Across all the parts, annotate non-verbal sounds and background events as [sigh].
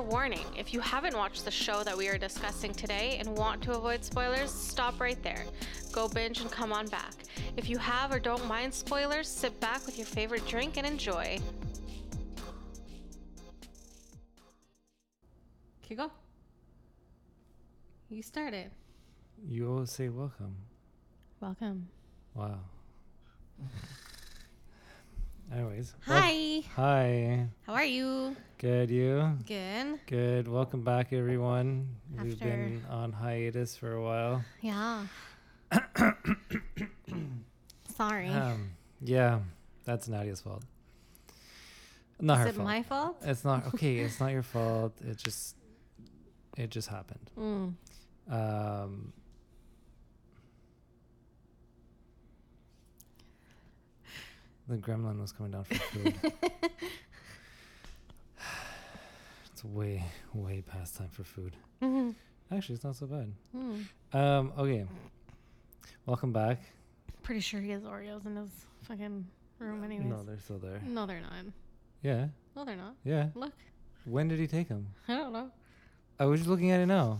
Spoiler warning if you haven't watched the show that we are discussing today and want to avoid spoilers, stop right there. Go binge and come on back. If you have or don't mind spoilers, sit back with your favorite drink and enjoy. Okay, go. You started. You always say welcome. Welcome. Wow. [laughs] Anyways. Hi. hi. How are you? Good. You? Good. Good. Welcome back, everyone. We've been on hiatus for a while. Yeah. [coughs] Sorry. Um, yeah, that's Nadia's fault. Not Is her it fault. my fault? It's not [laughs] okay. It's not your fault. It just, it just happened. Mm. Um, the gremlin was coming down for [laughs] food. [sighs] it's way, way past time for food. Mhm. Actually, it's not so bad. Mm. Um, okay. Welcome back. Pretty sure he has Oreos in his fucking room, anyways. No, they're still there. No, they're not. Yeah, No, they're not. yeah. Look, When did he take them? I don't know. I was just looking at it now.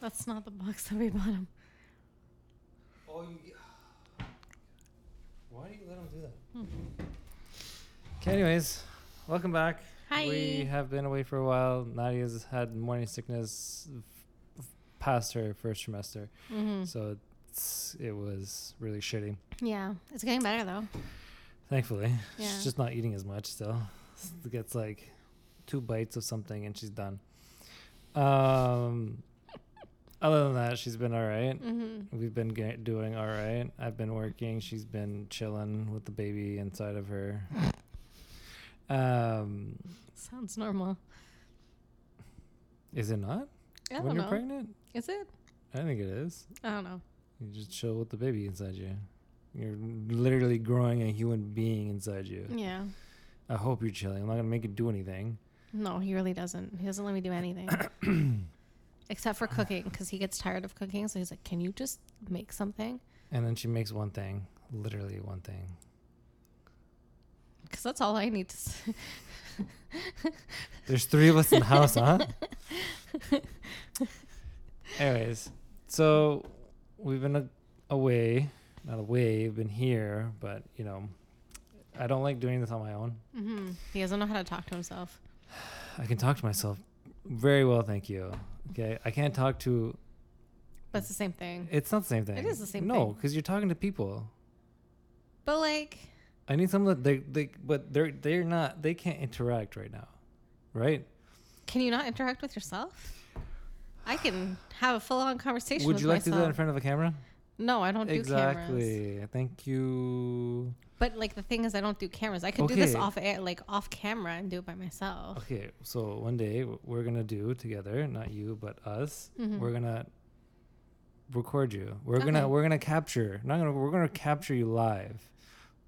That's not the box that we bought him. Oh, you. [sighs] Why do you let him do that? Hmm. Okay, anyways, welcome back. Hi. We have been away for a while. Nadia's had morning sickness f- f- past her first trimester, Mm-hmm. so it's, it was really shitty. Yeah, it's getting better though. Thankfully, Yeah. she's just not eating as much still. She gets like two bites of something and she's done. Um, other than that, she's been all right. Mm-hmm. We've been doing all right. I've been working. She's been chilling with the baby inside of her. Um, Sounds normal. is it not? I when you're know. pregnant? Is it? I think it is. I don't know. You just chill with the baby inside you. You're literally growing a human being inside you. Yeah. I hope you're chilling. I'm not gonna make it do anything. No, he really doesn't. He doesn't let me do anything. [clears throat] Except for [sighs] cooking, because he gets tired of cooking. So he's like, "Can you just make something?" And then she makes one thing, literally one thing. Because that's all I need to. Say. There's three of us in the house, huh? [laughs] Anyways, so we've been a- away, not away. We've been here, but you know, I don't like doing this on my own. Mm-hmm. He doesn't know how to talk to himself. [sighs] I can talk to myself very well, thank you. Okay, I can't talk to. But it's the same thing. It's not the same thing. It is the same No, thing. because you're talking to people. But like, I need someone that they they but they're they're not they can't interact right now, right? can you not interact with yourself? I can have a full-on conversation. Would you like to do that in front of a camera? No, I don't do cameras. exactly. Thank you. But like the thing is, I don't do cameras. I could do this off air, like off camera, and do it by myself. Okay, so one day we're gonna do together, not you, but us. Mhm. We're gonna record you. We're Okay. gonna we're gonna capture. Not gonna we're gonna capture you live,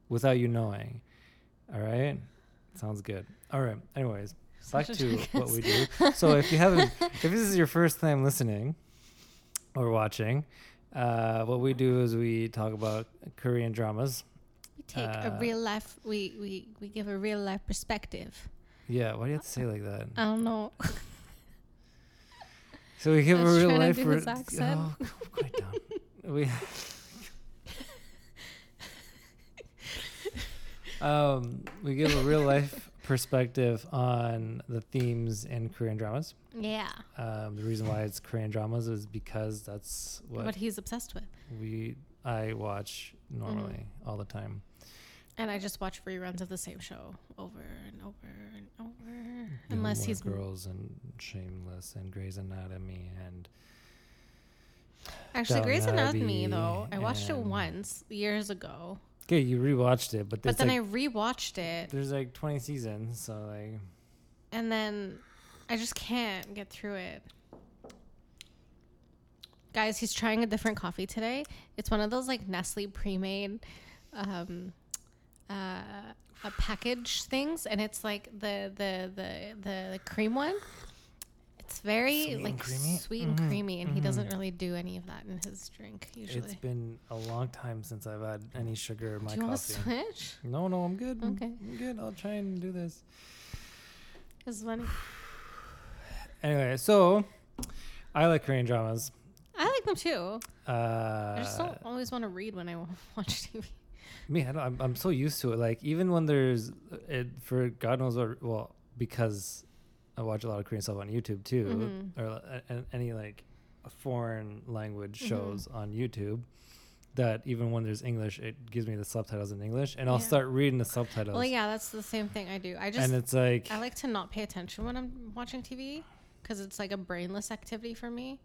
without you knowing. All right, sounds good. All right. Anyways, back Such to what we do. So if you haven't, if this is your first time listening or watching, uh, what we do is we talk about Korean dramas. We take a Uh, real life. We we we give a real life perspective. Yeah, why do you have to say like that? I don't know. [laughs] So we give a real life do re- his [laughs] accent. [laughs] Oh, down. We um we give a real life perspective on the themes in Korean dramas. yeah, Um, the reason why it's Korean dramas is because that's what what he's obsessed with. we I watch normally Mm-hmm. all the time. And I just watch reruns of the same show over and over and over. Gilmore Unless he's Girls and Shameless and Grey's Anatomy and actually Grey's Downton Anatomy though. I watched it once years ago, okay, you rewatched it, but but then I rewatched it, there's like 20 seasons, so like and then I just can't get through it. Guys, he's trying a different coffee today. It's one of those like Nestle pre-made um, uh, a package things, and it's like the the the the, the cream one. It's very Sweet like sweet and Mhm, creamy, and he mhm. doesn't really do any of that in his drink usually. It's been a long time since I've had any sugar in my do you want to coffee. switch? No, no, I'm good. Okay. I'm good. I'll try and do this. It's funny. [sighs] Anyway, so I like Korean dramas. I like them too. Uh, I just don't always want to read when I [laughs] watch TV. me, I don't, I'm, I'm so used to it. Like even when there's it for God knows what. Well, because I watch a lot of Korean stuff on YouTube too, Mhm. or uh, any like foreign language Mhm. shows on YouTube. That even when there's English, it gives me the subtitles in English, and I'll start reading the subtitles. Well, yeah, that's the same thing I do. I just and it's like I like to not pay attention when I'm watching TV because it's like a brainless activity for me.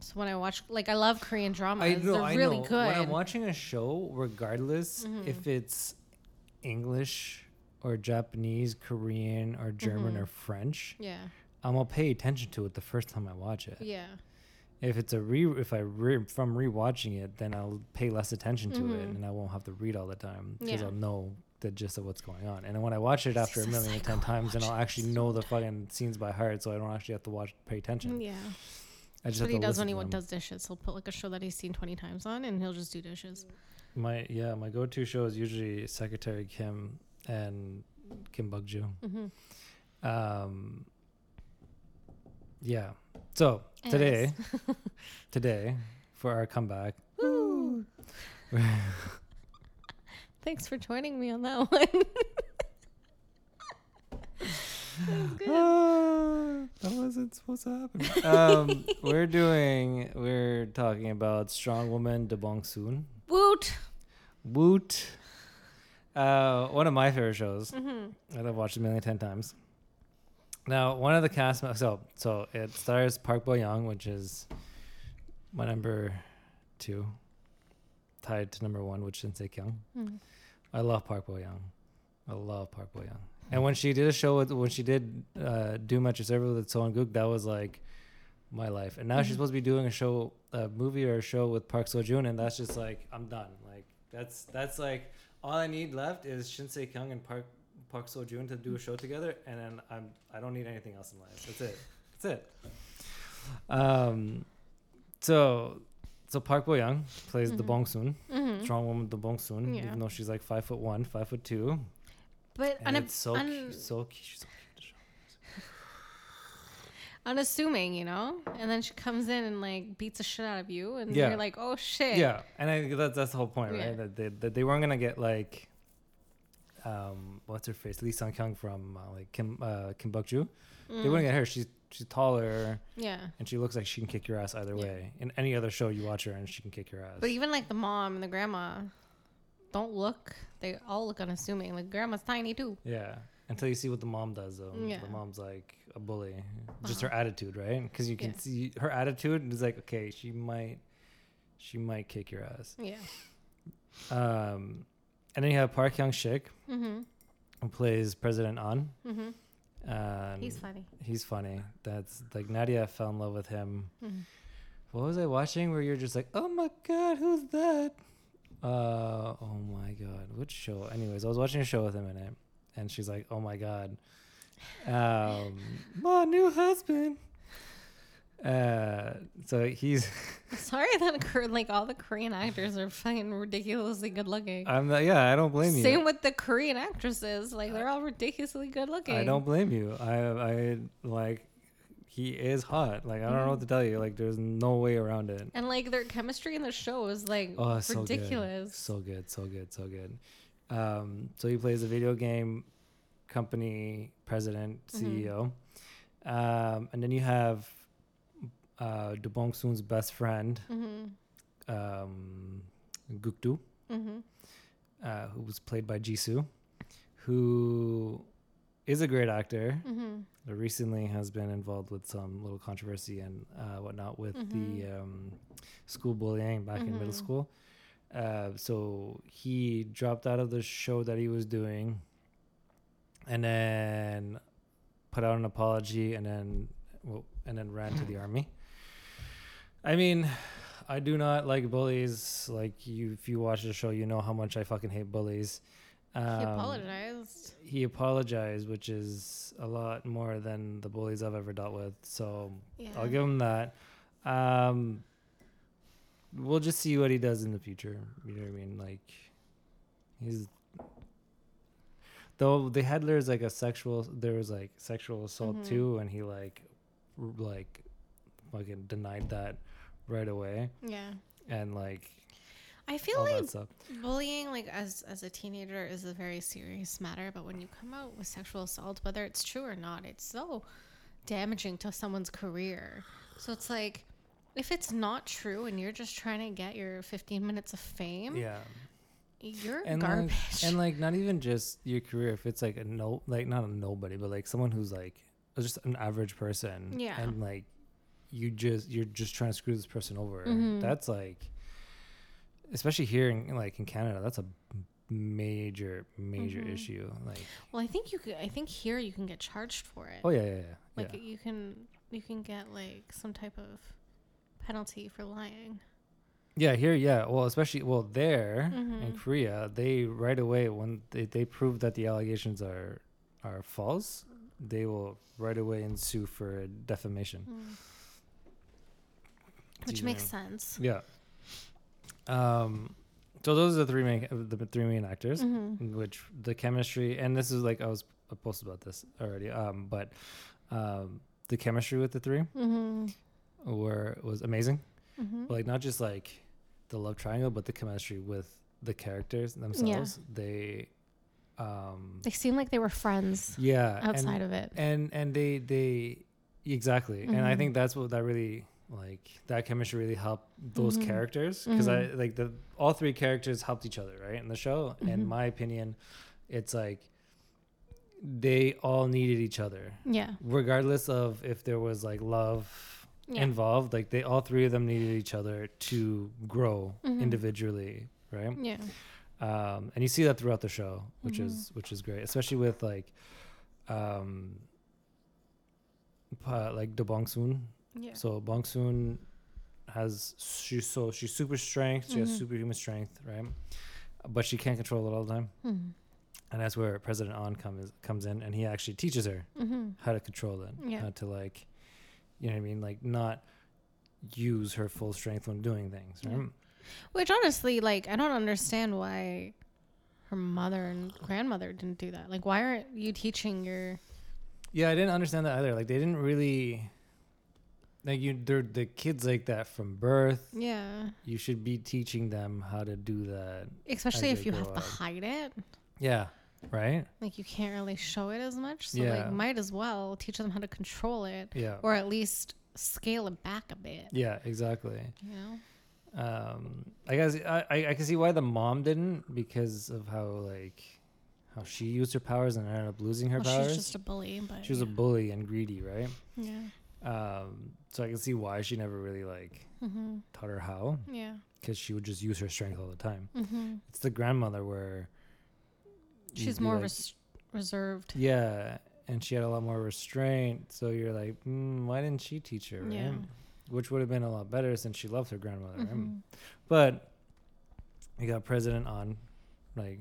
So when I watch, like, I love Korean dramas. I know, They're I really know. good. When I'm watching a show, regardless Mhm. if it's English or Japanese, Korean or German Mhm. or French, yeah, I'm gonna pay attention to it the first time I watch it. yeah, If it's a re, if I re, from rewatching it, then I'll pay less attention to it, Mhm. and I won't have to read all the time because Yeah. I'll know the gist of what's going on. And then when I watch it after a million and ten times, then I'll actually know the fucking scenes by heart, so I don't actually have to watch pay attention. yeah. I just what he does when he does dishes. He'll put like a show that he's seen twenty times on, and he'll just do dishes. My yeah, my go-to show is usually Secretary Kim and Kim Bukju. Mm-hmm. Um, yeah. So today, [laughs] today for our comeback, [laughs] Thanks for joining me on that [laughs] one. Ah, that wasn't supposed to happen. um, we're doing. We're talking about Strong Woman Do Bong Soon. Woot! Woot. Uh, one of my favorite shows. Mm-hmm. that I've watched a million ten times. Now, one of the cast mem- so so it stars Park Bo Young, which is my number two, tied to number one, which is Shin Se Kyung. Mm. I love Park Bo Young. I love Park Bo Young. And when she did a show with when she did uh, Doom at Your Service with Seo In Guk, that was like my life. And now she's Mhm. supposed to be doing a show, a movie or a show with Park Seo Joon, and that's just like I'm done. Like that's that's like all I need left is Shin Se Kyung and Park Park Seo Joon to do a show together, and then I'm I don't need anything else in life. That's it. That's it. Um, so so Park Bo Young plays the Mhm. Bong Soon, Mm-hmm. strong woman the Bong Soon, Yeah. even though she's like five foot one, five foot two, But and un- it's so un- cute, so cute. She's so unassuming, you know. And then she comes in and like beats the shit out of you, and Yeah. you're like, "Oh shit!" Yeah, and I think that's that's the whole point, Yeah. right? That they, that they weren't gonna get like, um, what's her face, Lee Sung Kyung from uh, like Kim uh, Kim Bok Joo. They Mm. wouldn't get her. She's she's taller Yeah. and she looks like she can kick your ass either Yeah. way. In any other show, you watch her and she can kick your ass. But even like the mom and the grandma, don't look. They all look unassuming. Like grandma's tiny too. yeah, until you see what the mom does, though. Yeah. The mom's like a bully. Just Uh-huh. her attitude, right? Because you can Yeah. see her attitude and is like, okay, she might, she might kick your ass. Yeah. Um, and then you have Park Hyung Shik, Mm-hmm. who plays President An. Mm-hmm. And He's funny. He's funny. That's like Nadia fell in love with him. Mhm. What was I watching where you're just like, oh my god, who's that? Uh, oh my god, which show? Anyways, I was watching a show with him in it, and she's like, oh my god, um, [laughs] my new husband. Uh, so he's, [laughs] Sorry that like all the Korean actors are fucking ridiculously good looking. I'm not, yeah, I don't blame you. Same with the Korean actresses. Like they're all ridiculously good looking. I don't blame you. I, I like, he is hot. Like I don't know what to tell you. Like there's no way around it. And like their chemistry in the show is like Oh, so ridiculous. Good. So good, so good, so good. Um, so he plays a video game company president. CEO. Um, and then you have uh, Do Bong Soon's best friend, Mm-hmm. um, Gukdu, Mm-hmm. uh, who was played by Jisoo, who is a great actor. Mm-hmm. but Recently has been involved with some little controversy and uh, whatnot with the um, school bullying back in middle Mhm. school. Uh, so he dropped out of the show that he was doing, and then put out an apology, and then well, and then ran to the army. I mean, I do not like bullies. Like you, if you watch the show, you know how much I fucking hate bullies. Um, he apologized. He apologized, which is a lot more than the bullies I've ever dealt with. So Yeah. I'll give him that. Um, we'll just see what he does in the future. You know what I mean? Like, he's though they had there's like a sexual there was like sexual assault Mhm. too, and he like like fucking denied that right away, Yeah. and like I feel like bullying, like as as a teenager, is a very serious matter. But when you come out with sexual assault, whether it's true or not, it's so damaging to someone's career. So it's like, if it's not true and you're just trying to get your 15 minutes of fame, Yeah. you're and garbage. like and like not even just your career if it's like a no like not a nobody but like someone who's like just an average person Yeah. and like you just you're just trying to screw this person over Mhm. that's like especially here in like in canada that's a major major Mhm. issue like well, I think you could. I think here you can get charged for it. oh yeah yeah yeah, like yeah. you can you can get like some type of penalty for lying. yeah here yeah well especially well there in Mhm. korea they right away when they, they prove that the allegations are are false they will right away and sue for defamation Mm. Which makes sense. Yeah. Um, so those are the three main the three main actors, Mhm. which the chemistry and this is like I was I posted about this already. Um, but um, the chemistry with the three Mm-hmm. Was amazing. Mm-hmm. Like not just like the love triangle, but the chemistry with the characters themselves. They, um, They seemed like they were friends yeah, outside and, of it. and and they they exactly and i think that's what that really like that chemistry really helped those Mhm. characters because i Mhm. like the all three characters helped each other right in the show in my opinion it's like they all needed each other Yeah. regardless of if there was like love Yeah. involved like they all three of them needed each other to grow Mhm. individually right yeah. um, and you see that throughout the show, which Mhm. is which is great, especially with like, um, pa- like the Bong Soon. Yeah. So Bong Soon has she's so she's super strength, she has Mhm. superhuman strength, right? But she can't control it all the time, Mm-hmm. and that's where President An comes comes in, and he actually teaches her Mm-hmm. how to control it, Yeah. how to like, you know what I mean, like not use her full strength when doing things, Yeah. Which honestly, like, I don't understand why her mother and grandmother didn't do that. Like, why aren't you teaching your? Yeah, I didn't understand that either. Like they didn't really like you they're the kids like that from birth. Yeah. You should be teaching them how to do that. Especially if you have grow to hide it. Yeah. Right? Like, you can't really show it as much. So, Yeah. like, might as well teach them how to control it, Yeah. or at least scale it back a bit. yeah, exactly. You know. Um I guess I, I I can see why the mom didn't because of how like how she used her powers and ended up losing her Well, powers. she's just a bully, but she was a bully and greedy, right? yeah. Um so I can see why she never really like Mm-hmm. taught her how Yeah. because she would just use her strength all the time. Mm-hmm. It's the grandmother where She's more like, res- reserved. yeah, and she had a lot more restraint. So you're like, mm, why didn't she teach her? Right? Yeah. Which would have been a lot better since she loved her grandmother. right? Mhm. But you got president on, like,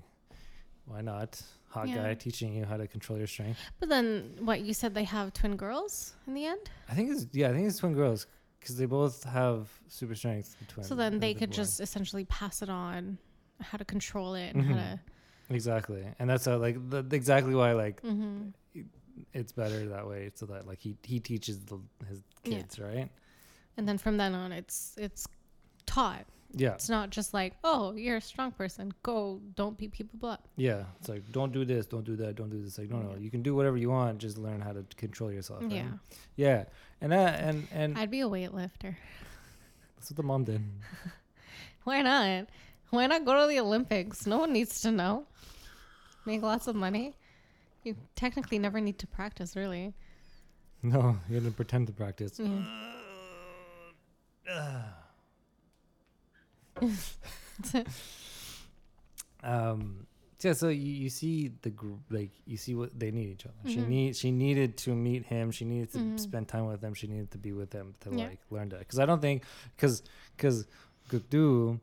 why not? Hot Yeah. guy teaching you how to control your strength. But then, what you said they have twin girls in the end? I think it's yeah, I think it's twin girls because they both have super strength. The twin, so then they the could boy. just essentially pass it on, how to control it and Mhm. how to. Exactly, and that's how like the, exactly why like Mm-hmm. it's better that way so that like he he teaches the, his Yeah. kids right And then from then on, it's it's taught. yeah It's not just like, oh, you're a strong person. Go, don't beat people up. yeah it's like don't do this don't do that don't do this like no no you can do whatever you want just learn how to control yourself right? Yeah, yeah and that and and I'd be a weightlifter. that's what the mom did [laughs] Why not? Why not go to the Olympics? No one needs to know. Make lots of money. You technically never need to practice, really. no you didn't pretend to practice Yeah. um yeah so you, you see the gr- like you see what they need each other she Mhm. need she needed to meet him she needed to Mhm. spend time with him she needed to be with him to Yeah. like learn that because i don't think because because Gukdu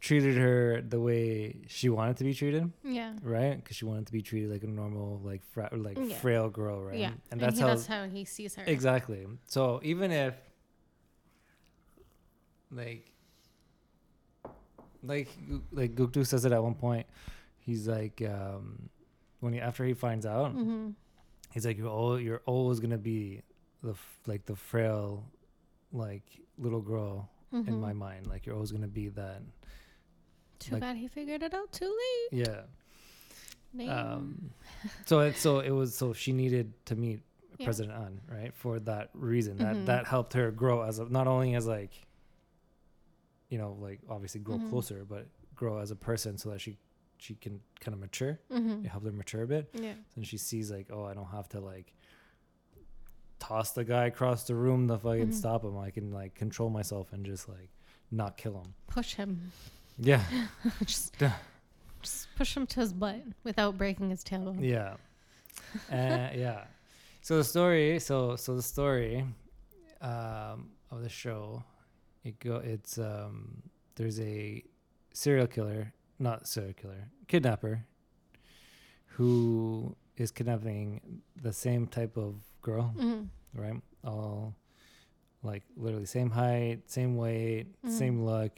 treated her the way she wanted to be treated, Yeah. right? Because she wanted to be treated like a normal, like fra- like Yeah. frail girl, right? Yeah. and that's he, how that's how he sees her. exactly. So even if like like like Gukdu says it at one point, he's like um when he after he finds out, Mm-hmm. he's like you're all you're always gonna be the f- like the frail like little girl Mm-hmm. in my mind like you're always gonna be that Too like- bad he figured it out too late. yeah Damn. um so it so it was so she needed to meet Yeah. president an right for that reason that Mhm. that helped her grow as a not only as like you know like obviously grow Mhm. closer but grow as a person so that she she can kind of mature mm-hmm. it helped her mature a bit Yeah. and she sees like oh i don't have to like toss the guy across the room to fucking Mhm. stop him i can like control myself and just like not kill him Push him. yeah [laughs] just, [laughs] just push him to his butt without breaking his tailbone. yeah uh, [laughs] yeah so the story so so the story um of the show it go it's um there's a serial killer not serial killer kidnapper who is kidnapping the same type of girl Mm-hmm. right all like literally same height same weight Mhm. same look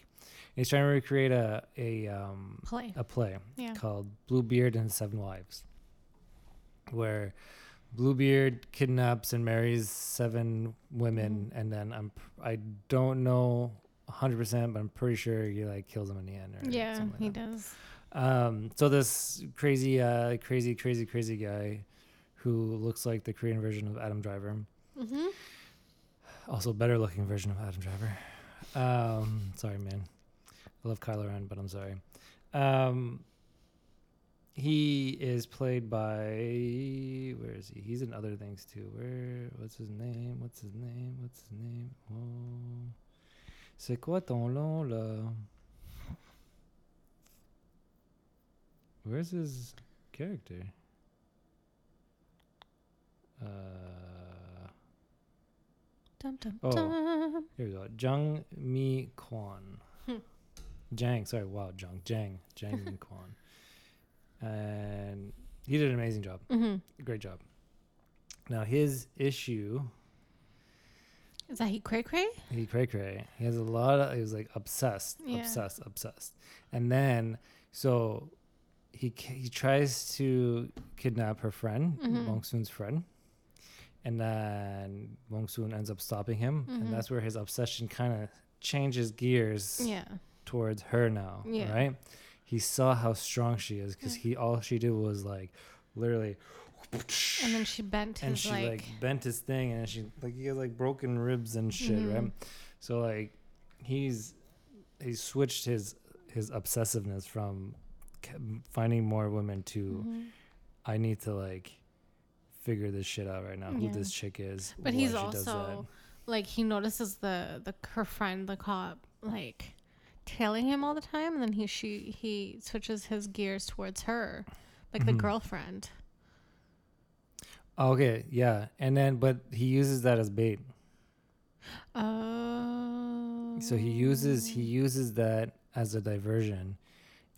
he's trying to recreate a a um Play. a play Yeah. called Bluebeard and Seven Wives, where Bluebeard kidnaps and marries seven women, Mhm. and then I'm I don't know 100, percent but I'm pretty sure he like kills them in the end. Or Yeah, like he that. does. Um, so this crazy, uh, crazy, crazy, crazy guy who looks like the Korean version of Adam Driver, Mm-hmm. also better looking version of Adam Driver. Um, sorry, man. I love Kylo Ren, but I'm sorry. Um, he is played by where is he? He's in other things too. Where? What's his name? What's his name? What's his name? Oh, c'est quoi ton nom là? Where's his character? Uh. Dum, dum, Oh. dum. Here we go. Jung Mi Kwon. Hmm. Jang, sorry, wow, Jung. Jang. Jang Mi [laughs] Kwon. And he did an amazing job. Mhm. Great job. Now his issue, Is that he cray cray? he cray cray. He has a lot of he was like obsessed, Yeah. obsessed, obsessed. And then so he he tries to kidnap her friend. Bong Soon's friend. And then Bong Soon ends up stopping him, Mhm. and that's where his obsession kind of changes gears Yeah. towards her now, Yeah. right? He saw how strong she is because Yeah. he all she did was like literally And then she bent and his she like, like, bent his thing and she like he has like broken ribs and shit Mhm. right so like he's he switched his his obsessiveness from finding more women to Mhm. i need to like figure this shit out right now who this chick is But he's also like he notices the the her friend the cop like tailing him all the time, and then he she he switches his gears towards her, like the Mhm. girlfriend. Oh, okay yeah and then but he uses that as bait Oh. so he uses he uses that as a diversion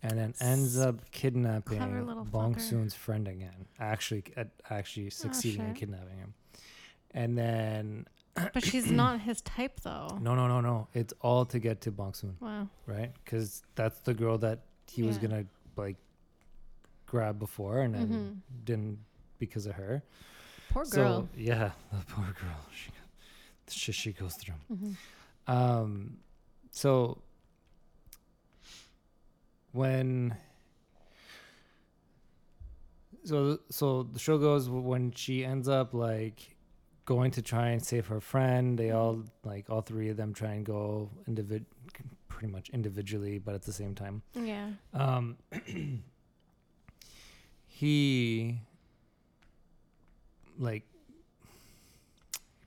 and then ends up kidnapping little Bong fucker. Soon's friend again. Actually, actually succeeding in shit. kidnapping him, and then [clears throat] But she's [clears throat] not his type though. no, no, no, no. It's all to get to Bong Soon, Wow. right? Because that's the girl that he was Yeah. gonna like grab before, and then Mhm. didn't because of her. Poor girl. So yeah, [laughs] the poor girl. She, the shit she goes through. Mhm. Um, so when so so the show goes when she ends up like going to try and save her friend. They all like all three of them try and go individ pretty much individually, but at the same time. Yeah. Um, [clears throat] he like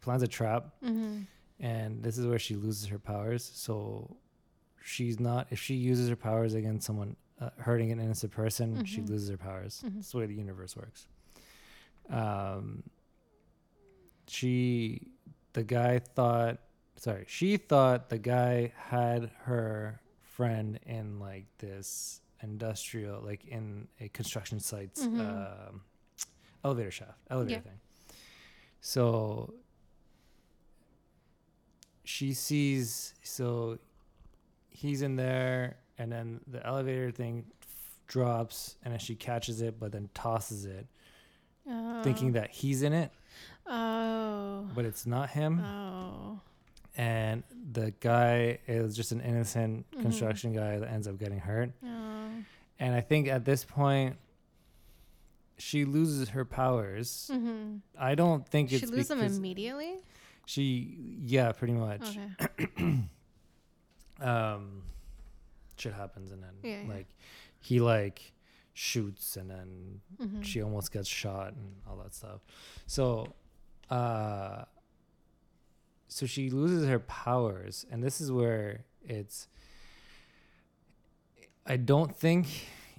plans a trap Mm-hmm. and this is where she loses her powers. So she's not if she uses her powers against someone uh, hurting an innocent person, she Mhm. loses her powers. Mhm. That's the way the universe works. Um, she, the guy thought, sorry, she thought the guy had her friend in like this industrial, like in a construction site's Mhm. um, elevator shaft, elevator Yeah. thing. So she sees, so he's in there, and then the elevator thing f- drops, and then she catches it, but then tosses it, thinking that he's in it, Oh. but it's not him. Oh. and the guy is just an innocent Mhm. construction guy that ends up getting hurt. Oh. And I think at this point, she loses her powers. Mm-hmm. I don't think She it's lose them immediately. she, yeah, pretty much. Okay. [clears throat] Um, shit happens, and then Yeah, yeah. like he like shoots, and then Mm-hmm. she almost gets shot and all that stuff. So, uh, so she loses her powers, and this is where it's. I don't think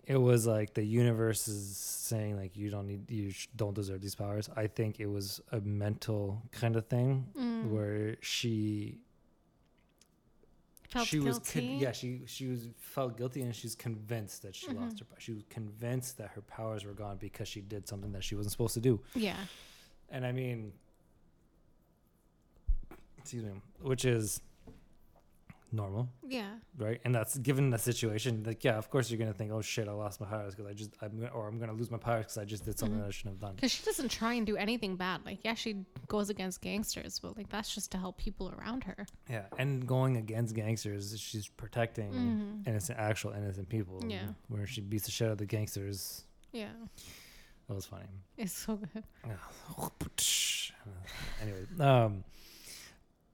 it was like the universe is saying like you don't need you sh- don't deserve these powers. I think it was a mental kind of thing Mm. where she Felt she was con- yeah she she was felt guilty and she's convinced that she lost Mhm. her she was convinced that her powers were gone because she did something that she wasn't supposed to do Yeah. and i mean excuse me which is normal Yeah. right and that's given the situation like yeah of course you're gonna think oh shit i lost my powers because i just i'm gonna, or i'm gonna lose my powers because i just did something Mhm. that i shouldn't have done Because she doesn't try and do anything bad. Like, yeah, she goes against gangsters, but like that's just to help people around her. yeah and going against gangsters she's protecting Mhm. innocent actual innocent people Yeah. where she beats the shit out of the gangsters Yeah. that was funny It's so good. [sighs] anyway um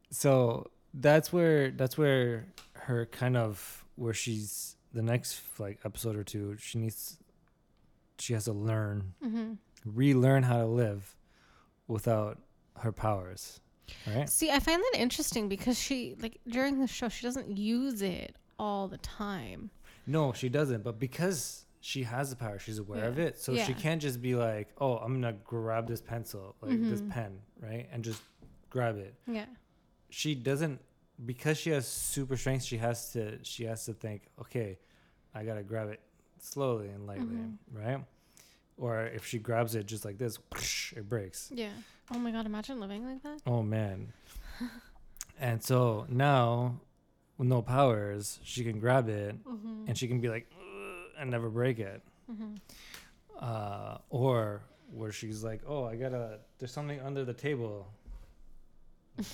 so that's where that's where her kind of where she's the next like episode or two she needs she has to learn Mm-hmm. relearn how to live without her powers right See, I find that interesting because she like during the show she doesn't use it all the time. no she doesn't but because she has the power she's aware of it so she can't just be like oh i'm gonna grab this pencil like this Mhm. pen right and just grab it Yeah. She doesn't because she has super strength she has to she has to think okay i gotta grab it slowly and lightly Mhm. right or if she grabs it just like this [laughs] it breaks Yeah. Oh my god, imagine living like that. oh man [laughs] and so now with no powers she can grab it Mm-hmm. and she can be like and never break it mm-hmm. uh or where she's like oh i gotta there's something under the table With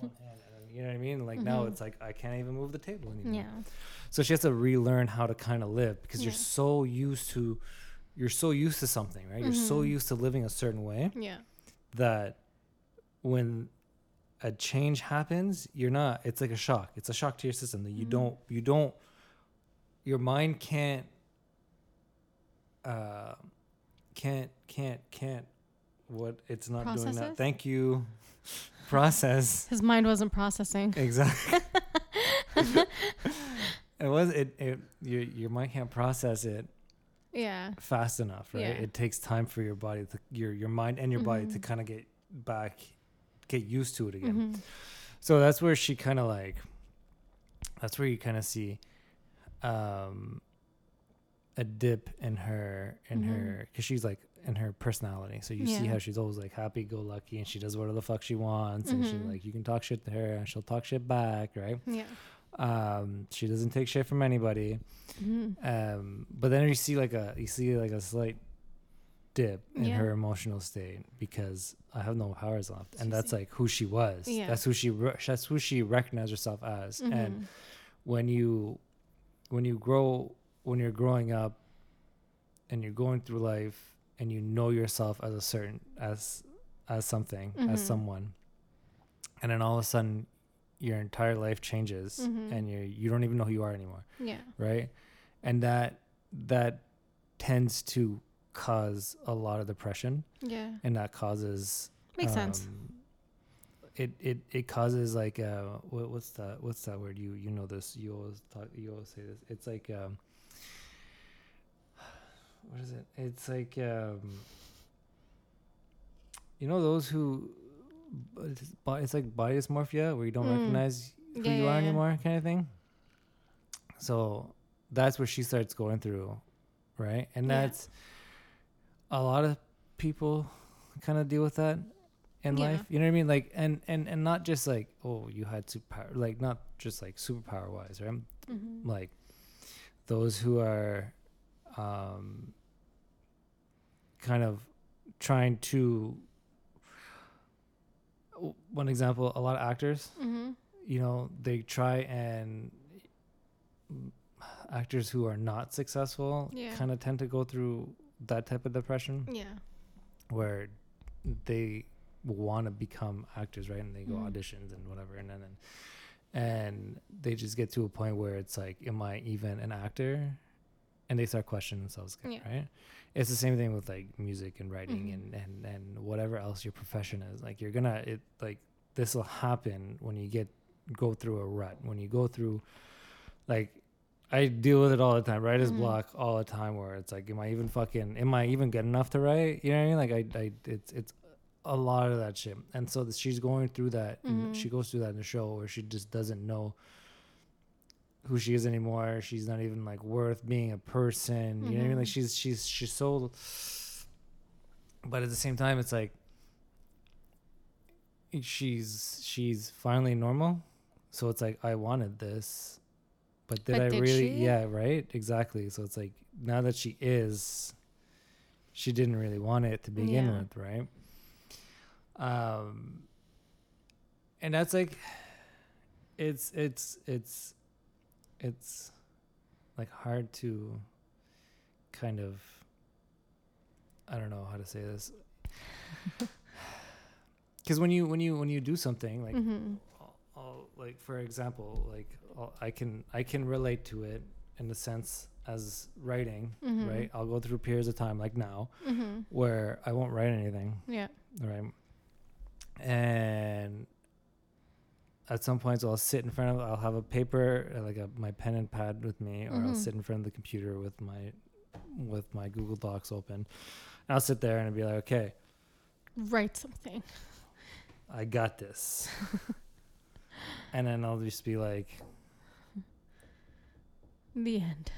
one hand, and you know what i mean like now Mhm. it's like i can't even move the table anymore Yeah. So she has to relearn how to kind of live because you're so used to you're so used to something, right? You're so Mhm. used to living a certain way Yeah. that when a change happens, you're not it's like a shock. It's a shock to your system that you Mhm. don't you don't your mind can't uh can't can't can't what it's not doing that. Thank you. [laughs] Process His mind wasn't processing. Exactly. [laughs] it was it, it your your mind can't process it Yeah. fast enough, right? Yeah. It takes time for your body to your your mind and your body to Mhm. kind of get back get used to it again. Mhm. So that's where she kind of like that's where you kind of see um a dip in her in Mhm. her cuz she's like in her personality. So you see how she's always like happy go lucky and she does whatever the fuck she wants and she Mhm. like you can talk shit to her and she'll talk shit back, right? Yeah. Um, she doesn't take shit from anybody. Mhm. Um, but then you see like a you see like a slight dip in Yeah. her emotional state because I have no powers left, and that's like who she was. Yeah. That's who she re- that's who she recognized herself as. And Mhm. when you when you grow when you're growing up and you're going through life and you know yourself as a certain as as something as Mhm. someone and then all of a sudden your entire life changes Mhm. and you you don't even know who you are anymore Yeah. right and that that tends to cause a lot of depression Yeah. and that causes Makes sense. um, it it it causes like uh what, what's that what's that word you you know this you always talk you always say this it's like um what is it it's like um you know those who it's it's like body dysmorphia where you don't Mm. recognize who Yeah, you are yeah. anymore kind of thing So that's what she starts going through, right? And that's a lot of people kind of deal with that in life. You know what I mean? Like and and and not just like oh you had superpower, like not just like superpower wise, right? Mhm. Like those who are um kind of trying to one example a lot of actors Mhm. you know they try and actors who are not successful Yeah. kind of tend to go through that type of depression Yeah. where they want to become actors right and they go Mhm. auditions and whatever and then and they just get to a point where it's like am i even an actor and they start questioning themselves Yeah. right it's the same thing with like music and writing Mhm. and, and and whatever else your profession is like you're gonna it like this will happen when you get go through a rut when you go through like I deal with it all the time. Writer's Mhm. block all the time. Where it's like, am I even fucking? Am I even good enough to write? You know what I mean? Like I, I, it's it's a lot of that shit. And so th- she's going through that. Mhm. She goes through that in the show where she just doesn't know who she is anymore. She's not even like worth being a person. You know what I mean? Like Mhm. she's she's she's so. But at the same time, it's like she's she's finally normal. So it's like I wanted this, but did But I did really? she? Yeah, right. Exactly. So it's like now that she is, she didn't really want it to begin Yeah. with, right? Um, and that's like, it's it's it's it's like hard to kind of I don't know how to say this. [laughs] Because when you when you when you do something like Mhm. I'll, I'll, like for example like I'll, i can i can relate to it in the sense as writing Mhm. right i'll go through periods of time like now Mhm. where i won't write anything Yeah. right and at some points i'll sit in front of i'll have a paper like a, my pen and pad with me or i'll Mhm. sit in front of the computer with my with my google docs open and i'll sit there and I'll be like okay Write something. I got this. [laughs] and then I'll just be like, The end.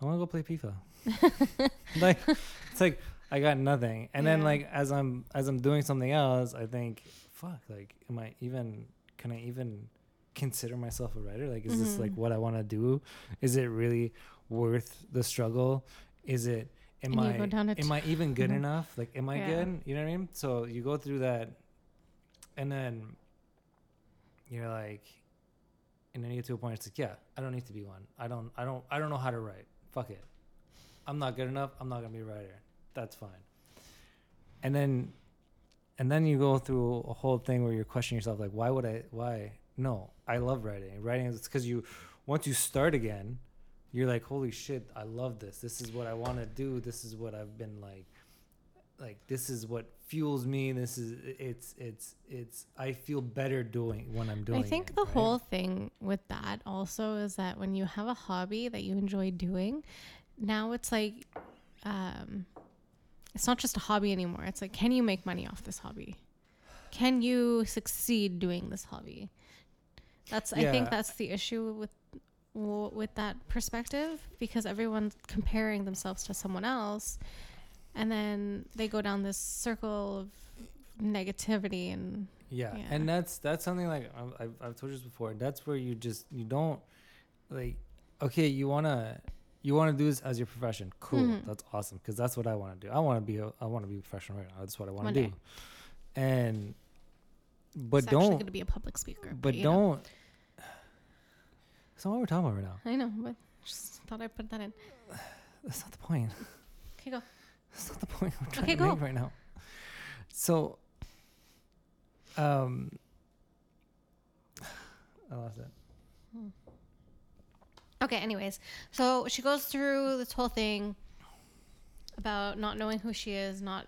I want to go play FIFA. [laughs] like it's like I got nothing. And then like as I'm as I'm doing something else, I think, fuck, like am I even can I even consider myself a writer? Like is this like what I want to do? Is it really worth the struggle? Is it am I go down a am I even good Mhm. enough? Like am I Yeah. good? You know what I mean? So you go through that and then you're like and then you get to a point it's like, yeah, I don't need to be one. I don't I don't I don't know how to write. Fuck it. I'm not good enough. I'm not gonna be a writer. That's fine. And then and then you go through a whole thing where you're questioning yourself like why would I why? No I love writing. Writing is because you once you start again you're like holy shit I love this. This is what I want to do. This is what I've been like like this is what fuels me. This is it's it's it's I feel better doing when I'm doing I think it, the right? whole thing with that also is that when you have a hobby that you enjoy doing, now it's like, um, it's not just a hobby anymore. It's like, can you make money off this hobby? Can you succeed doing this hobby? That's I think that's the issue with with that perspective because everyone's comparing themselves to someone else, and then they go down this circle of negativity and Yeah. Yeah. and that's that's something like I've, I've, I've told you this before. That's where you just you don't like. Okay, you wanna you wanna do this as your profession. Cool, Mhm. that's awesome because that's what I want to do. I want to be a, I want to be a professional right now. That's what I want to day. do. And but it's don't actually going to be a public speaker. but know. don't. That's not what we're talking about right now. I know, but just thought I'd put that in. [sighs] That's not the point. Okay, go. That's not the point we're trying Okay, to go. make right now. So, um, [sighs] I lost it. Okay, anyways. So she goes through this whole thing about not knowing who she is, not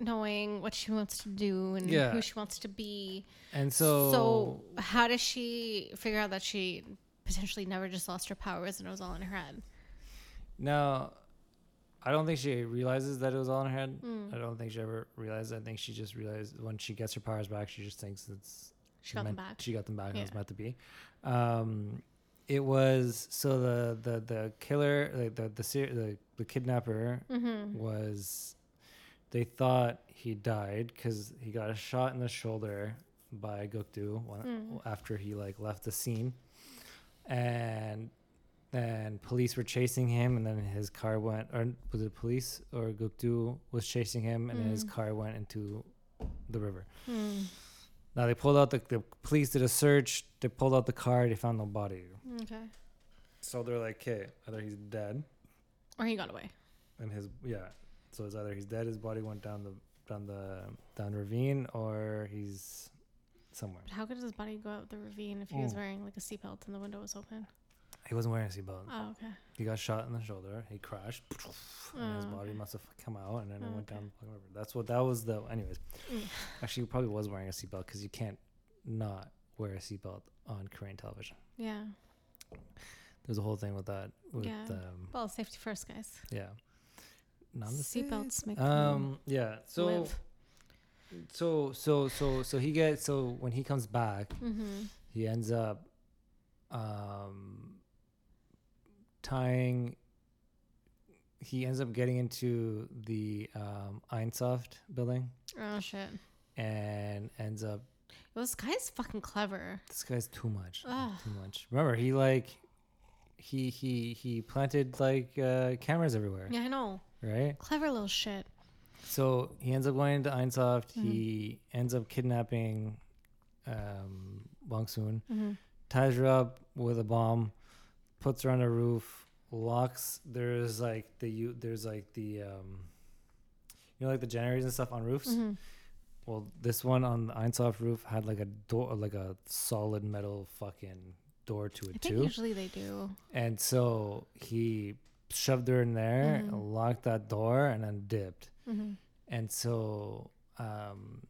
knowing what she wants to do and Yeah. who she wants to be. And so, so how does she figure out that she potentially never just lost her powers and it was all in her head? now, I don't think she realizes that it was all in her head. Mm. I don't think she ever realized. I think she just realized when she gets her powers back, she just thinks it's She got them meant- back. She got them back. and It's Yeah. meant to be. Um, it was so the the the killer like the the the, the kidnapper Mm-hmm. was they thought he died because he got a shot in the shoulder by Gukdu one, Mm. after he like left the scene, and then police were chasing him, and then his car went. Or was it police or Gukdu was chasing him, and then his Mm. car went into the river. Mm. Now they pulled out the the police did a search. They pulled out the car. They found no body. Okay. So they're like, okay, either he's dead, Or he got away. and his yeah. So it's either he's dead, his body went down the down the down ravine, or he's somewhere. But how could his body go out the ravine if he was Mm. wearing like a seatbelt and the window was open? He wasn't wearing a seatbelt. Oh, okay. He got shot in the shoulder. He crashed, [sniffs] and his Oh, body okay. must have come out, and then it Oh, went okay. down the fucking river. That's what that was. The anyways, Mm. [sighs] actually, he probably was wearing a seatbelt because you can't not wear a seatbelt on Korean television. Yeah. There's a whole thing with that. With Yeah. um, Well, safety first, guys. yeah. Seatbelts make Um. Yeah. So. live. So so so so he gets so when he comes back, Mm-hmm. he ends up um tying he ends up getting into the um Ainsoft building Oh shit. and ends up This guy's fucking clever. this guy's too much. Ugh. Too much. Remember, he like he he he planted like uh cameras everywhere, Yeah, I know. right? Clever little shit. So he ends up going into Ainsoft. Mhm. He ends up kidnapping um, Bong Soon, Mm-hmm. ties her up with a bomb, puts her on a roof, locks. There's like the you. There's like the um, you know like the generators and stuff on roofs. Mm-hmm. Well, this one on the Ainsoft roof had like a door, like a solid metal fucking door to I it think too. usually they do. And so he shoved her in there, Mhm. locked that door, and then dipped. Mm-hmm. and so um,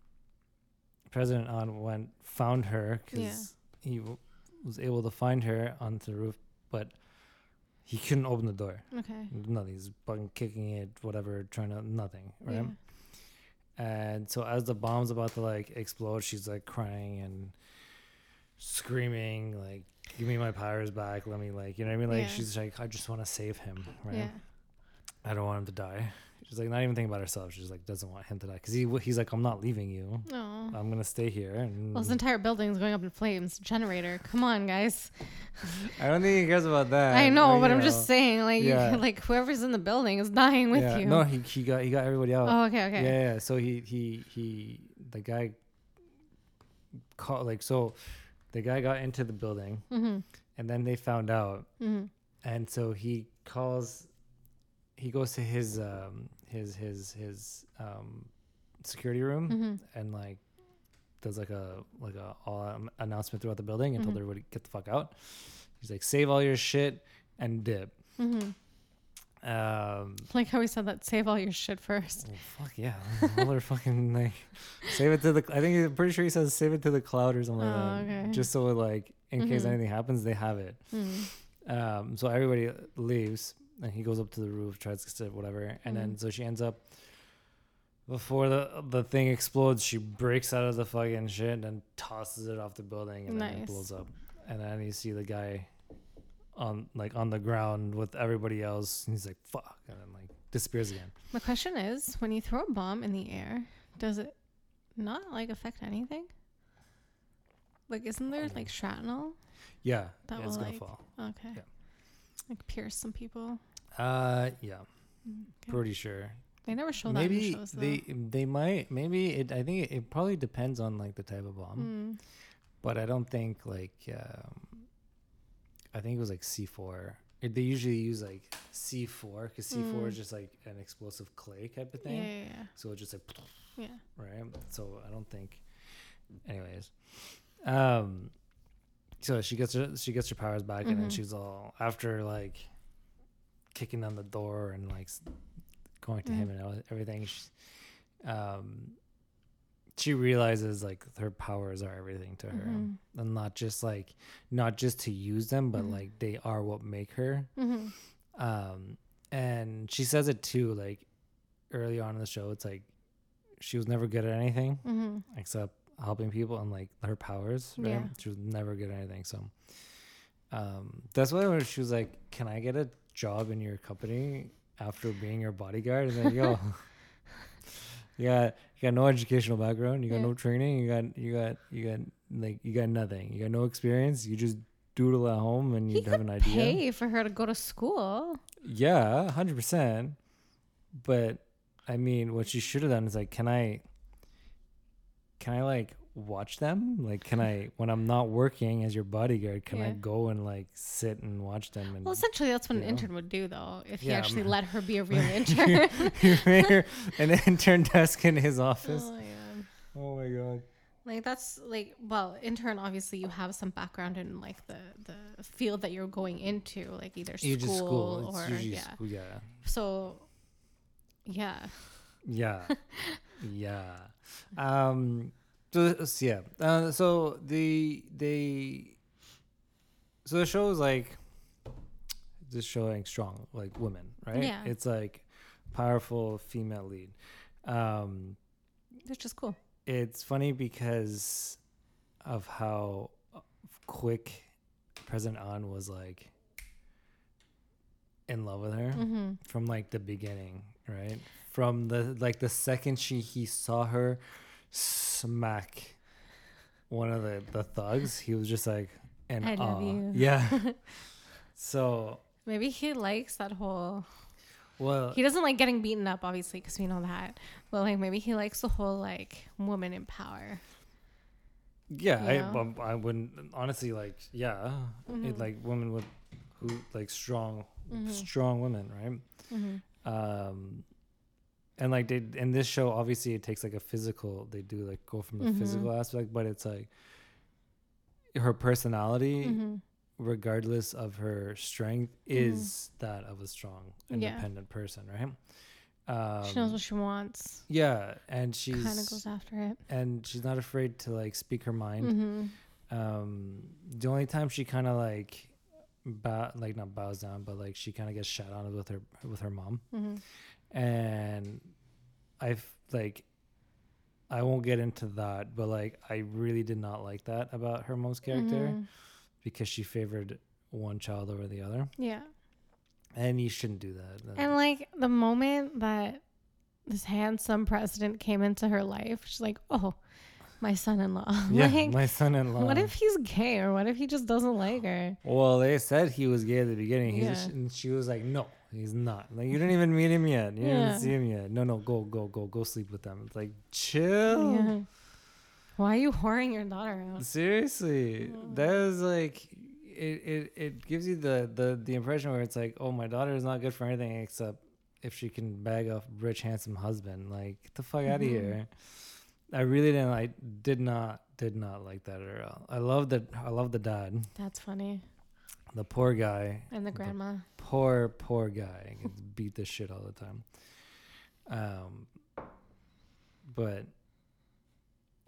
President An went found her because he w- was able to find her onto the roof, but he couldn't open the door. Okay. Nothing. He's fucking kicking it, whatever, trying to nothing, right? Yeah. And so as the bomb's about to like explode, she's like crying and screaming, like, "Give me my powers back! Let me like, you know what I mean? Like, Yeah. she's like, I just want to save him, right? Yeah. I don't want him to die. She's like not even thinking about herself. She's like doesn't want him to die because he he's like I'm not leaving you. No. I'm gonna stay here. And Well, this entire building's going up in flames. Generator. Come on, guys. I don't think he cares about that. I know, like, but I'm know. just saying, like, you- Yeah. [laughs] like whoever's in the building is dying with yeah. you. No, he, he got he got everybody out. oh, okay, okay. Yeah, yeah. So he he he the guy called like so the guy got into the building Mm-hmm. and then they found out Mm-hmm. and so he calls he goes to his um his his his um security room Mm-hmm. and like does like a like a all announcement throughout the building and told Mhm. everybody get the fuck out. He's like save all your shit and dip. Mm-hmm. Um, Like how he said that. Save all your shit first. well, fuck yeah, [laughs] all fucking like save it to the. I think I'm pretty sure he says save it to the cloud or something Oh, like that. okay. Just so like in case Mhm. anything happens, they have it. Mm-hmm. Um, so everybody leaves and he goes up to the roof, tries to sit, whatever, and then Mhm. so she ends up before the the thing explodes, she breaks out of the fucking shit and tosses it off the building and then it blows up. And then you see the guy on like on the ground with everybody else. And he's like, "Fuck!" and then like disappears again. My question is, when you throw a bomb in the air, does it not like affect anything? Like, isn't there like shrapnel? Yeah, That yeah, it's gonna like- fall. Okay. Yeah. Like pierce some people. Uh, yeah, Mm, Okay. pretty sure. They never show that maybe shows they they might maybe it. I think it, it probably depends on like the type of bomb. Mm. but I don't think like um, I think it was like C four. They usually use like C four because C four is Mm. just like an explosive clay type of thing. yeah, yeah. So it's just like Yeah. right. So I don't think. Anyways, um, so she gets her she gets her powers back and then Mhm. she's all after like kicking on the door and like going to him Mhm. and everything. She's, um, she realizes like her powers are everything to her Mhm. and not just like not just to use them but Mhm. like they are what make her Mm-hmm. um and she says it too like early on in the show it's like she was never good at anything Mm-hmm. except helping people and like her powers right Yeah. she was never good at anything so um, that's why when she was like, "Can I get a job in your company after being your bodyguard?" And then yo, [laughs] you got you got no educational background, you got Yeah. no training, you got you got you got like you got nothing, you got no experience, you just doodle at home and you have an idea. pay for her to go to school. Yeah, hundred percent. But I mean, what she should have done is like, can I, can I like watch them? Like, can I when I'm not working as your bodyguard, can I go and like sit and watch them? And Well, essentially, that's what an know. intern would do, though, if he Yeah, actually I'm- let her be a real [laughs] intern. you an intern desk in his office. oh, yeah. Oh my god. Like that's like well, intern obviously you have some background in like the the field that you're going into, like either school, school. Or yeah. school. Yeah. So yeah. Yeah. [laughs] yeah. Um so, so yeah. Uh, so the they so the show is like just showing strong like women, right? Yeah. It's like powerful female lead. Um Which is cool. it's funny because of how quick President An was like in love with her Mm-hmm. from like the beginning, right? From the like the second she he saw her smack one of the the thugs, he was just like, and I love you. yeah. [laughs] so Maybe he likes that whole. well, He doesn't like getting beaten up, obviously, because we know that. But like maybe he likes the whole like woman in power. yeah, you I know? um, I wouldn't honestly like yeah, Mm-hmm. it like women with who like strong Mhm. strong women, right? Mm-hmm. um and like they in this show obviously it takes like a physical they do like go from the Mhm. physical aspect but it's like her personality Mm-hmm. regardless of her strength is that of a strong Yeah. independent person right um she knows what she wants. yeah and she Kind of goes after it. and she's not afraid to like speak her mind Mm-hmm. um the only time she kind of like bow like not bows down but like she kind of gets shot on with her with her mom Mm-hmm. And I've like I won't get into that, but like I really did not like that about her mom's character Mhm. because she favored one child over the other, Yeah. and you shouldn't do that. And like the moment that this handsome president came into her life, she's like, "Oh, my son-in-law." [laughs] yeah, like, my son-in-law. what if he's gay or what if he just doesn't like her? Well, they said he was gay at the beginning. He's Yeah. and she was like, "No, he's not. Like you didn't even meet him yet. You Yeah. didn't see him yet. No, no, go, go, go, go sleep with them. It's like chill." Yeah. Why are you whoring your daughter out? Seriously, Mm. that is like it, it. It gives you the the the impression where it's like, oh, my daughter is not good for anything except if she can bag a rich, handsome husband. Like get the fuck out of here. I really didn't. I did not did not like that at all. I love the I love the dad, That's funny. The poor guy, And the grandma. poor poor guy gets [laughs] beat the shit all the time. Um, but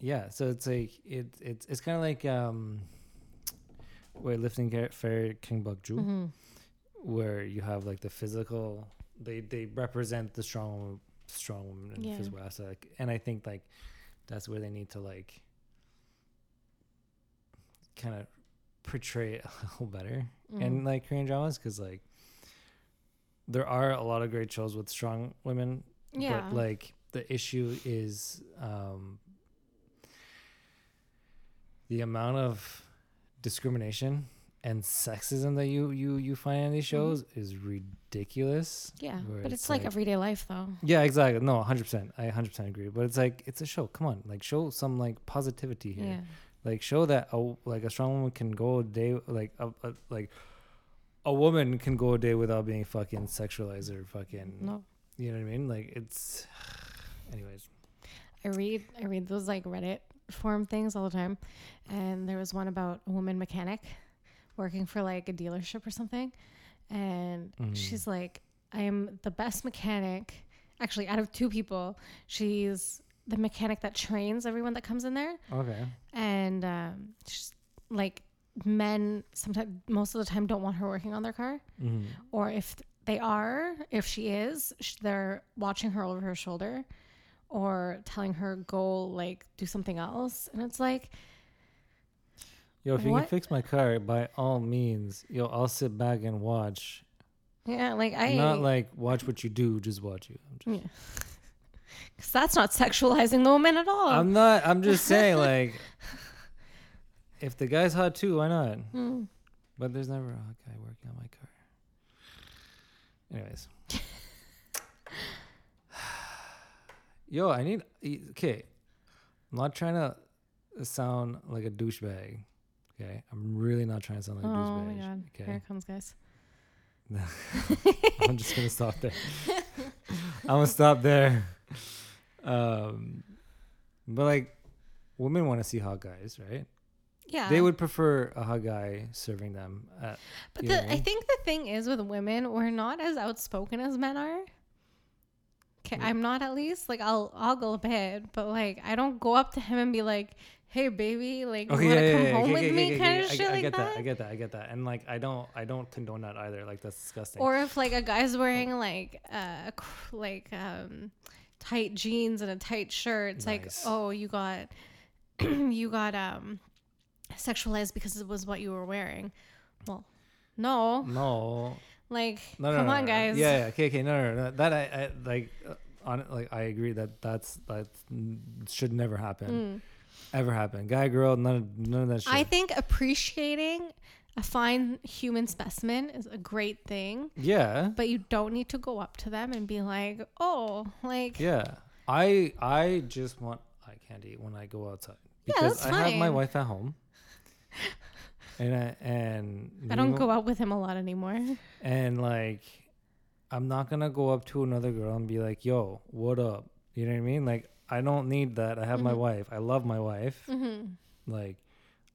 yeah, so it's like it it's it's kind of like um, weightlifting Gar- fair Kim Bok Joo, hmm where you have like the physical. They they represent the strong strong woman in Yeah. the physical aspect, and I think like that's where they need to like kind of portray it [laughs] a little better Mm-hmm. in like Korean dramas because like there are a lot of great shows with strong women, Yeah. but like the issue is um, the amount of discrimination and sexism that you you you find in these Mm-hmm. shows is ridiculous. yeah. But it's it's like, like- everyday life though. Yeah, exactly. No, hundred percent. I hundred percent agree. But it's like it's a show. Come on, like show some like positivity here Yeah. Like show that a like a strong woman can go a day like a, a like a woman can go a day without being fucking sexualized or fucking No. you know what I mean like it's [sighs] anyways I read I read those like Reddit forum things all the time, and there was one about a woman mechanic working for like a dealership or something, and Mhm. she's like, I am the best mechanic. Actually, out of two people, she's the mechanic that trains everyone that comes in there, okay and like men sometimes most of the time don't want her working on their car mm-hmm. or if they are, if she is, they're watching her over her shoulder or telling her go like do something else. And it's like, Yo, if you can fix my car, by all means, yo, I'll sit back and watch. Yeah, like I Not like watch what you do, just watch you. I'm, just, Yeah. [laughs] Cause that's not sexualizing the woman at all. I'm not. I'm just saying, like, [laughs] if the guy's hot too, why not? Mm. But there's never a hot guy working on my car. Anyways. [sighs] Yo, I need. Okay. I'm not trying to sound like a douchebag. Okay. I'm really not trying to sound like a douchebag. Oh my god. Here Okay. it comes, guys. [laughs] I'm just going to stop there. I'm going to stop there. Um, but like, women want to see hot guys, right? Yeah. They would prefer a guy serving them. At, But the, I I think the thing is with women, we're not as outspoken as men are. Okay, Yeah. I'm not at least. Like I'll I'll go a bit, but like I don't go up to him and be like, "Hey, baby, like you want to yeah, come home with me?" kind of I, shit I like get that. that. I get that. I get that. And like, I don't, I don't condone that either. Like, that's disgusting. Or if like a guy's wearing like uh like um tight jeans and a tight shirt, it's like, "Oh, you got [clears throat] you got um sexualized because it was what you were wearing." Well, no. no, Like, no, no, come no, on, guys. Yeah, yeah, okay, okay, no, no, no. That I, I like, uh, on like, I agree that that's that should never happen, Mm. ever happen. Guy, girl, none, of, none of that shit. I think appreciating a fine human specimen is a great thing, yeah, but you don't need to go up to them and be like, "Oh, like yeah. I, I just want eye candy when I go outside Yeah, because that's I have my wife at home. And I, and I don't go out with him a lot anymore." And like, I'm not gonna go up to another girl and be like, "Yo, what up?" You know what I mean? Like, I don't need that. I have my Mhm. wife. I love my wife. hmm Like,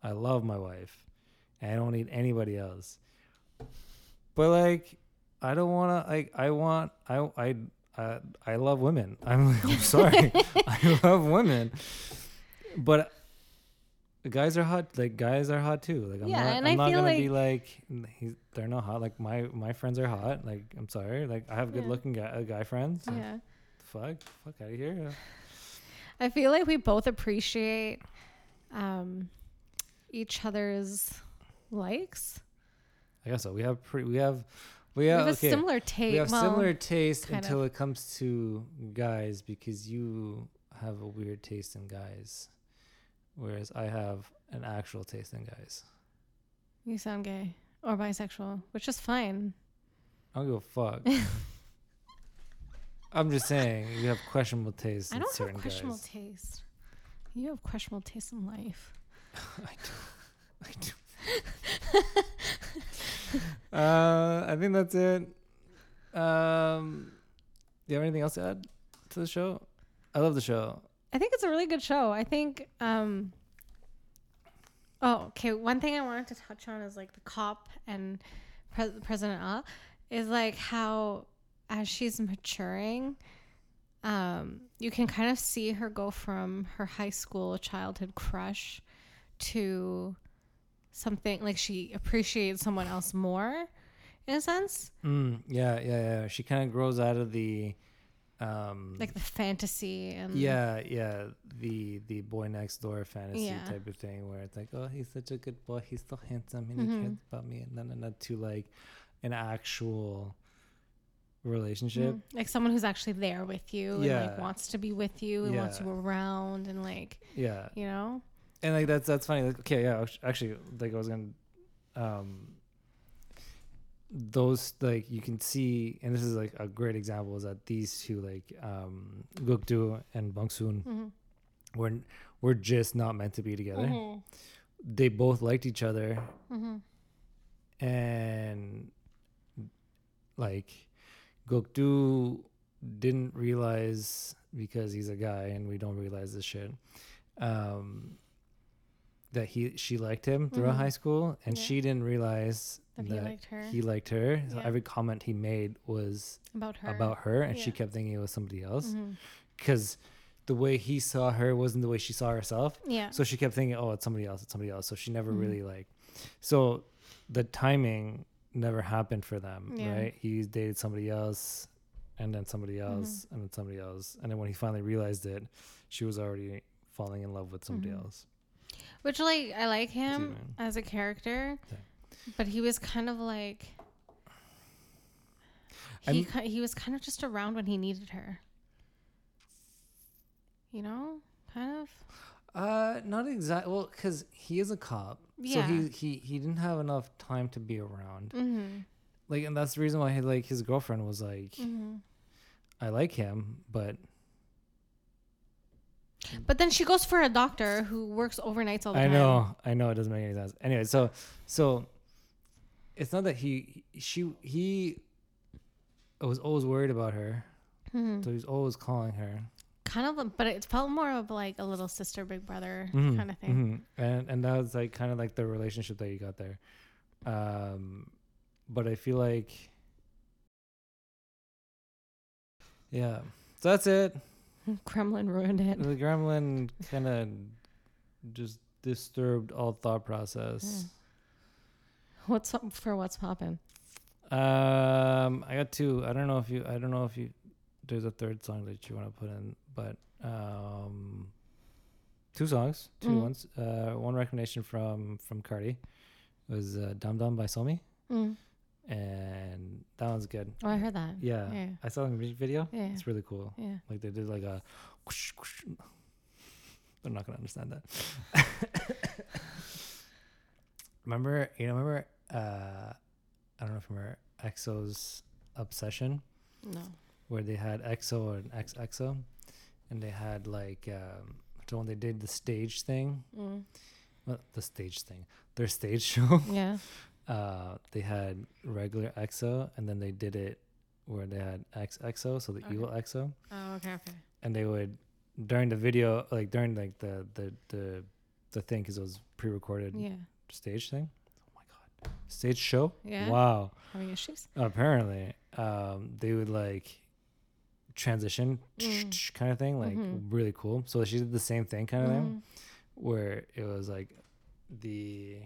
I love my wife. And I don't need anybody else. But like, I don't wanna. Like, I want. I I I, I love women. I'm, I'm sorry. [laughs] I love women. But guys are hot. Like guys are hot too. Like I'm Yeah, not. and I'm I not feel gonna be like he's, they're not hot. Like my my friends are hot. Like I'm sorry. Like I have Yeah. good looking guy, uh, guy friends. Yeah, Fuck, fuck out of here. I feel like we both appreciate um, each other's likes. I guess so. We have pretty. We have. We We have, have a okay. similar taste. we have well, similar taste until it comes to guys because you have a weird taste in guys, whereas I have an actual taste in guys. You sound gay or bisexual, which is fine. I don't give a fuck. [laughs] [laughs] I'm just saying you have questionable taste I don't certain have questionable guys. taste. You have questionable taste in life. [laughs] I do. I do. uh, I think that's it. Um, do you have anything else to add to the show? I love the show. I think it's a really good show. I think. um Oh, okay. One thing I wanted to touch on is like the cop and Pres President Ah is like how as she's maturing, um, you can kind of see her go from her high school childhood crush to something like she appreciates someone else more, in a sense, Mm, yeah, yeah, yeah. She kind of grows out of the, um, like the fantasy and yeah, yeah, the the boy next door fantasy Yeah. type of thing where it's like, oh, he's such a good boy, he's so handsome, and Mhm. he cares about me, and then and not to like an actual relationship. Mhm. like someone who's actually there with you and like Yeah. wants to be with you and wants you around and like Yeah, you know and like that's that's funny. Like, okay, yeah, actually, like I was gonna, um, those like you can see, and this is like a great example is that these two like um Gukdu and Bong Soon mm-hmm. were were just not meant to be together. Mm-hmm. They both liked each other, Mm-hmm. and like Gukdu didn't realize because he's a guy and we don't realize this shit um that he she liked him throughout Mhm. high school and Yeah. she didn't realize that he liked her he liked her so Yeah. every comment he made was about her about her and she kept thinking it was somebody else because the way he saw her wasn't the way she saw herself yeah so she kept thinking, "Oh, it's somebody else. It's somebody else." So she never Mhm. really like. So the timing never happened for them, Yeah. right? He dated somebody else, and then somebody Mm-hmm. else, and then somebody else, and then when he finally realized it, she was already falling in love with somebody Mhm. else. Which like I like him as a character, Yeah. But he was kind of like he I'm- he was kind of just around when he needed her. You know, kind of. Uh, not exactly. Well, because he is a cop, so he he he didn't have enough time to be around. Mm-hmm. Like, and that's the reason why he like his girlfriend was like, Mm-hmm. I like him, but But then she goes for a doctor who works overnights all the I time. I know, I know, it doesn't make any sense. Anyway, so so it's not that he she he was always worried about her, Mhm. so he's always calling her. Kind of, but it felt more of like a little sister, big brother Mhm, kind of thing. mhm. And and that was like kind of like the relationship that you got there. Um, but I feel like, yeah. So that's it. [laughs] gremlin ruined it. The gremlin kind of just disturbed all thought process. What's up for what's poppin'? Um, I got two. I don't know if you. I don't know if you. There's a third song that you want to put in, but um, two songs, two Mm. ones. Uh, one recommendation from from Cardi was uh, "Dumb Dumb" by Somi, Mm. and that one's good. Oh, I heard that. Yeah, Yeah. I saw the music video. Yeah. It's really cool. Yeah. Like they did like a. Whoosh, whoosh. They're not gonna understand that. [laughs] remember, you know, remember. Uh, I don't know if you remember EXO's obsession, No. where they had EXO and X-EXO, and they had like um, so when they did the stage thing, Mm. well, the stage thing, their stage [laughs] show. Yeah. uh, they had regular EXO, and then they did it where they had X-EXO, so the Okay. evil EXO, Oh, okay, okay. and they would during the video, like during like the the the the thing, because it was pre-recorded Yeah. stage thing. Stage show. Yeah. Wow. Having issues? Apparently, um, they would like transition Mm. kind of thing, like Mhm. really cool. So she did the same thing kind of thing Mhm. where it was like the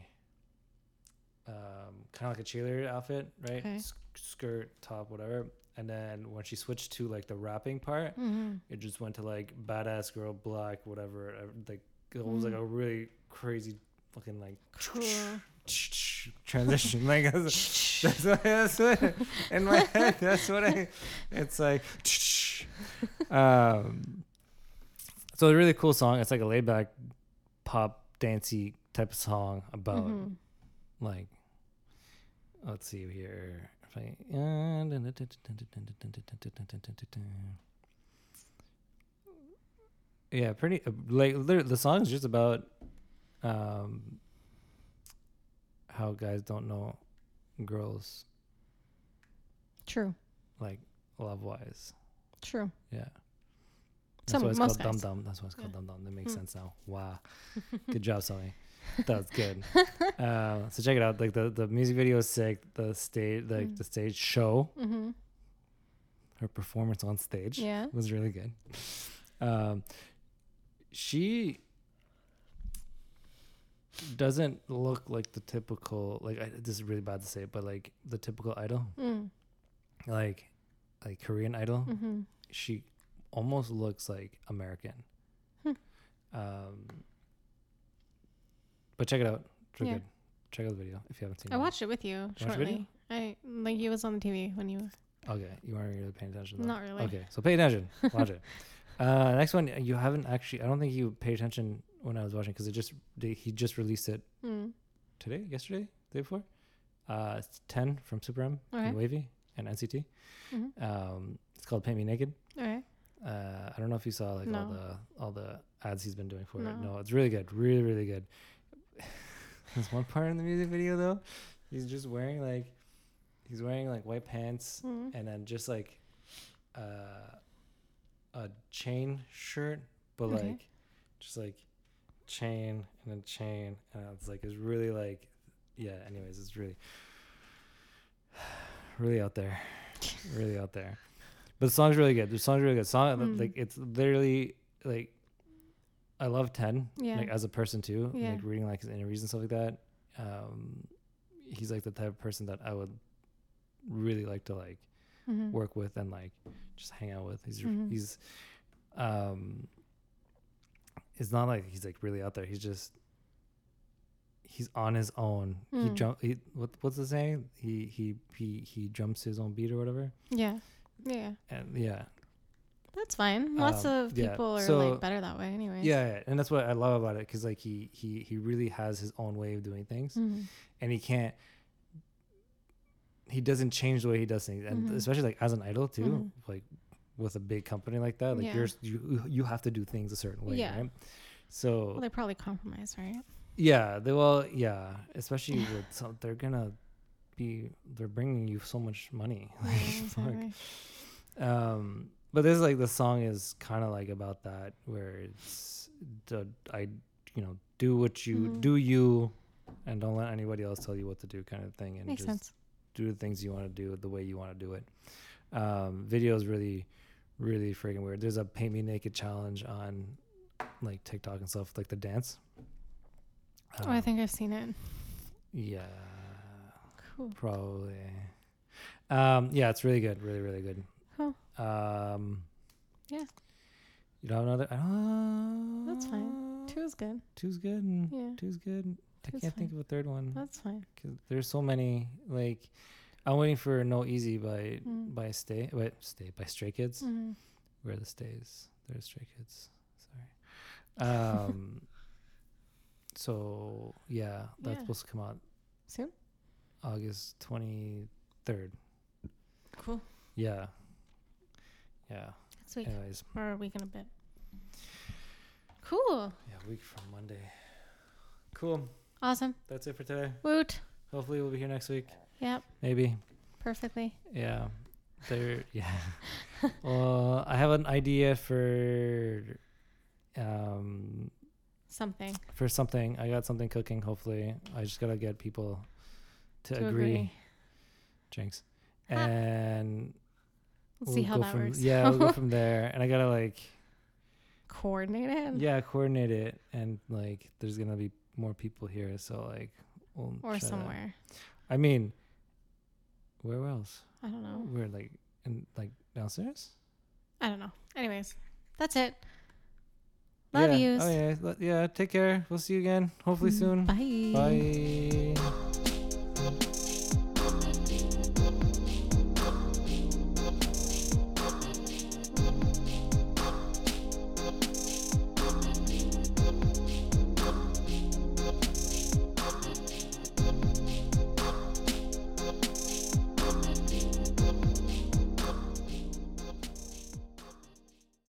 um, kind of like a cheerleader outfit, right? Okay. S- skirt, top, whatever. And then when she switched to like the rapping part, Mhm. it just went to like badass girl, black, whatever. Like it was like Mm. a really crazy fucking like Cool. [tsk] [tsk] [tsk] transition. like that's, that's what that's what in my head. That's what I. It's like. um. So it's a really cool song. It's like a laid back, pop dancey type of song about Mhm. like. Let's see here. If I, yeah, pretty uh, like the song is just about um how guys don't know girls True. like love wise. True. Yeah. That's Some- why it's most called Dum guys. Dum. That's why it's called Yeah. Dumb Dumb. That makes Hmm. sense now. Wow. [laughs] Good job, Sony. That was good. [laughs] uh, so check it out. Like the, the music video is sick. The stage like Mm. the stage show, Mm-hmm. her performance on stage Yeah. was really good. Um, she doesn't look like the typical like I, this is really bad to say, but like the typical idol, Mm. like like Korean idol. Mm-hmm. She almost looks like American. Hmm. Um, but check it out. It's Yeah. good. Check out the video if you haven't seen I it. I watched it with you video? shortly. I like he was on the TV when you. Okay, you weren't really paying attention. Though. Not really. Okay, so pay attention. Watch it. [laughs] Uh, next one, you haven't actually. I don't think you paid attention when I was watching because it just they, he just released it Mm. today, yesterday, the day before. Uh, it's ten from Super M Okay. and WayV and NCT. Mhm. Um, it's called "Paint Me Naked." All right. Uh, I don't know if you saw like all the all the ads he's been doing for it. No. No, it's really good, really really good. [laughs] There's one part in the music video though, he's just wearing like, he's wearing like white pants Mm. and then just like, uh, a chain shirt, but Okay. like, just like, chain and a chain, and it's like it's really like, yeah. Anyways, it's really, [sighs] really out there, [laughs] really out there. But the song's really good. The song's really good. Song Mm. like it's literally like I love Ten Yeah. like as a person too. Yeah. Like reading like his interviews and stuff like that. Um, he's like the type of person that I would really like to like Mhm. work with and like just hang out with. He's Mhm. he's um, it's not like he's like really out there. He's just he's on his own. He Mm. jump. He, what what's the saying? He he he he jumps his own beat or whatever. Yeah. Yeah. And yeah, That's fine. Lots Um, of yeah, people are so- like better that way anyway. yeah, yeah, and that's what I love about it because like he he he really has his own way of doing things, Mhm. and he can't. He doesn't change the way he does things, and Mhm. especially like as an idol too, Mhm. like with a big company like that, like Yeah. you're you you have to do things a certain way, Yeah. right? So Well, they probably compromise, right? Yeah, they will. Yeah, especially [sighs] with some, they're gonna be they're bringing you so much money. [laughs] Yeah, Like, exactly. um, but this like the song is kind of like about that, where it's the I you know do what you Mhm. do you, and don't let anybody else tell you what to do, kind of thing, and Makes just sense. do the things you want to do the way you want to do it. Um, video is really, really freaking weird. There's a paint me naked challenge on like TikTok and stuff, like the dance. oh, I Um, think I've seen it. yeah, Cool. probably. Um, yeah, it's really good, really, really good. Cool. Um, Yeah. You don't have another? Uh, That's fine. Two is good. Two's good. and Yeah. Two's good. I can't think of a third one. That's fine. Cause there's so many. Like, I'm waiting for No Easy by Mm. by Stay. Wait, Stay by Stray Kids. Mhm. Where are the stays? There's Stray Kids. Sorry. Um. [laughs] so yeah, that's Yeah. supposed to come out Soon. August twenty third. Cool. Yeah. Yeah. Next week Anyways, or a week in a bit. Cool. yeah, week from Monday. Cool. Awesome. That's it for today. Woot. Hopefully, we'll be here next week. Yep. Maybe. Perfectly. Yeah. There. [laughs] Yeah. well, I have an idea for, um, Something for something. I got something cooking. Hopefully, I just gotta get people to, to agree. agree. Jinx. Ha. And Let's see how that from, works. Yeah, we'll go [laughs] from there. And I gotta like, coordinate it. yeah, coordinate it. And like, there's gonna be more people here, so like, we'll Or try to- somewhere. I mean, where else? I don't know. We're like in like downstairs. I don't know. Anyways, that's it. Love yeah. yous. Oh yeah, yeah. Take care. We'll see you again. Hopefully mm-hmm. soon. Bye. Bye.